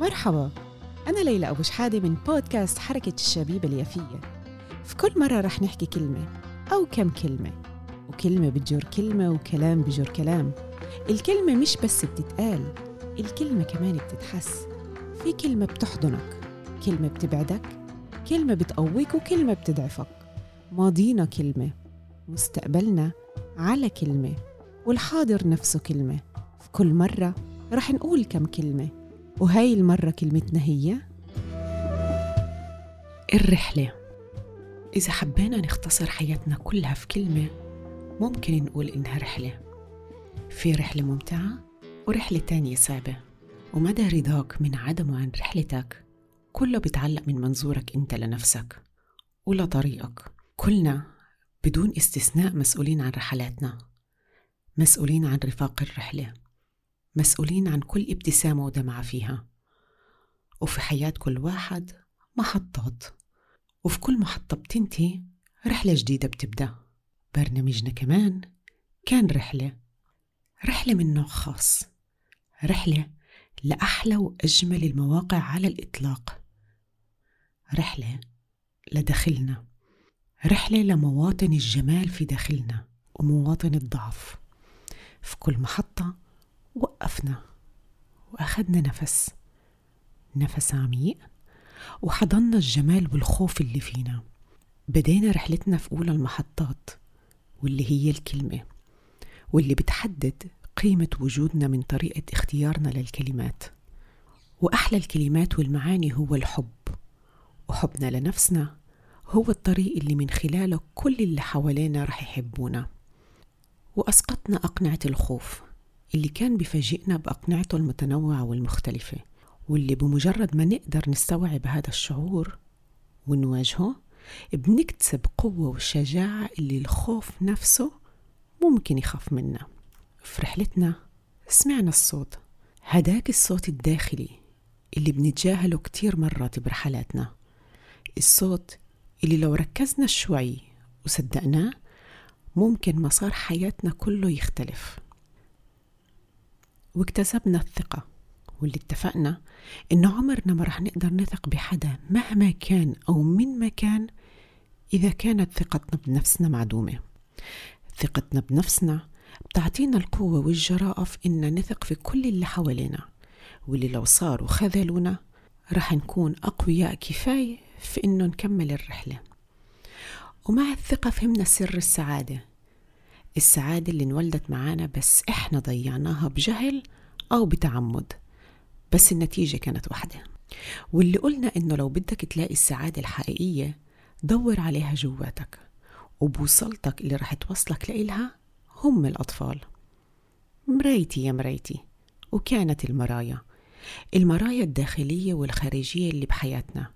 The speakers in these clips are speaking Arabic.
مرحبا. أنا ليلى أبو شحادة من بودكاست حركة الشبيبة اليافية. في كل مرة رح نحكي كلمة أو كم كلمة وكلمة بتجر كلمة وكلام بجر كلام. الكلمة مش بس بتتقال الكلمة كمان بتتحس. في كلمة بتحضنك كلمة بتبعدك كلمة بتقويك وكلمة بتضعفك. ماضينا كلمة مستقبلنا على كلمة والحاضر نفسه كلمة. في كل مرة رح نقول كم كلمة وهاي المرة كلمتنا هي؟ الرحلة. إذا حبينا نختصر حياتنا كلها في كلمة ممكن نقول إنها رحلة. في رحلة ممتعة ورحلة تانية صعبة ومدى رضاك من عدم عن رحلتك كله بيتعلق من منظورك أنت لنفسك ولطريقك كلنا بدون استثناء مسؤولين عن رحلاتنا مسؤولين عن رفاق الرحلة. مسؤولين عن كل ابتسامة ودمعة فيها. وفي حياة كل واحد محطات. وفي كل محطة بتنتهي رحلة جديدة بتبدأ. برنامجنا كمان كان رحلة. رحلة من نوع خاص. رحلة لأحلى وأجمل المواقع على الإطلاق. رحلة لداخلنا. رحلة لمواطن الجمال في داخلنا ومواطن الضعف. في كل محطة وقفنا وأخدنا نفس نفس عميق وحضنا الجمال والخوف اللي فينا. بدينا رحلتنا في أولى المحطات واللي هي الكلمة واللي بتحدد قيمة وجودنا من طريقة اختيارنا للكلمات. وأحلى الكلمات والمعاني هو الحب وحبنا لنفسنا هو الطريق اللي من خلاله كل اللي حوالينا رح يحبونا. وأسقطنا أقنعة الخوف. اللي كان بفاجئنا بأقنعته المتنوعة والمختلفة واللي بمجرد ما نقدر نستوعب هذا الشعور ونواجهه بنكتسب قوة وشجاعة اللي الخوف نفسه ممكن يخاف منا. في رحلتنا سمعنا الصوت هداك الصوت الداخلي اللي بنتجاهله كتير مرات برحلاتنا. الصوت اللي لو ركزنا شوي وصدقناه ممكن مسار حياتنا كله يختلف. واكتسبنا الثقة واللي اتفقنا إن عمرنا ما رح نقدر نثق بحدا مهما كان أو من مكان إذا كانت ثقتنا بنفسنا معدومة. ثقتنا بنفسنا بتعطينا القوة والجراءة في إن نثق في كل اللي حوالينا واللي لو صاروا خذلونا رح نكون أقوياء كفاية في إنه نكمل الرحلة. ومع الثقة فهمنا سر السعادة السعادة اللي انولدت معانا بس إحنا ضيعناها بجهل أو بتعمد. بس النتيجة كانت واحدة. واللي قلنا إنه لو بدك تلاقي السعادة الحقيقية دور عليها جواتك. وبوصلتك اللي رح توصلك لإلها هم الأطفال. مرايتي يا مرايتي وكانت المرايا. المرايا الداخلية والخارجية اللي بحياتنا.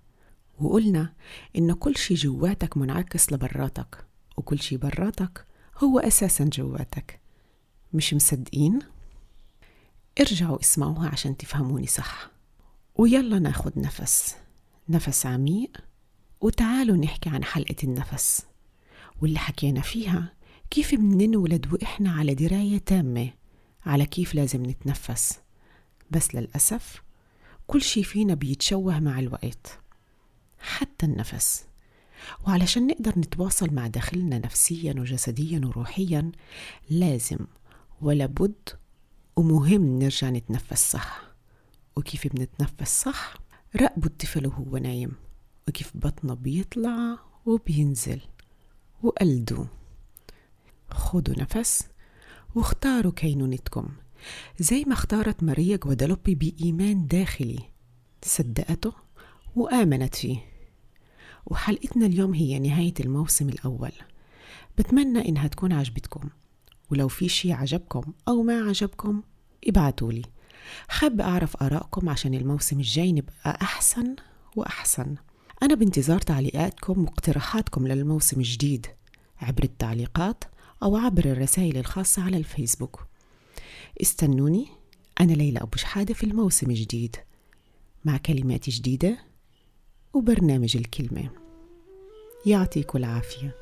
وقلنا إنه كل شي جواتك منعكس لبراتك. وكل شي براتك هو أساسا جواتك. مش مصدقين؟ ارجعوا اسمعوها عشان تفهموني صح. ويلا ناخد نفس. نفس عميق. وتعالوا نحكي عن حلقة النفس. واللي حكينا فيها كيف بننولد وإحنا على دراية تامة على كيف لازم نتنفس. بس للأسف كل شي فينا بيتشوه مع الوقت. حتى النفس. وعلشان نقدر نتواصل مع داخلنا نفسيا وجسديا وروحيا لازم ولا بد ومهم نرجع نتنفس صح. وكيف بنتنفس صح؟ راقبوا الطفل وهو نايم وكيف بطنه بيطلع وبينزل. وقلدوا خدوا نفس واختاروا كينونتكم. زي ما اختارت ماريا جوادالوبي بإيمان داخلي صدقته وآمنت فيه. وحلقتنا اليوم هي نهاية الموسم الأول. بتمنى إنها تكون عجبتكم. ولو في شي عجبكم أو ما عجبكم ابعتولي. حابة أعرف آرائكم عشان الموسم الجاي نبقى أحسن وأحسن. أنا بانتظار تعليقاتكم واقتراحاتكم للموسم الجديد عبر التعليقات أو عبر الرسائل الخاصة على الفيسبوك. استنوني. أنا ليلى أبو شحادة في الموسم الجديد. مع كلمات جديدة وبرنامج الكلمة. يعطيكم العافية.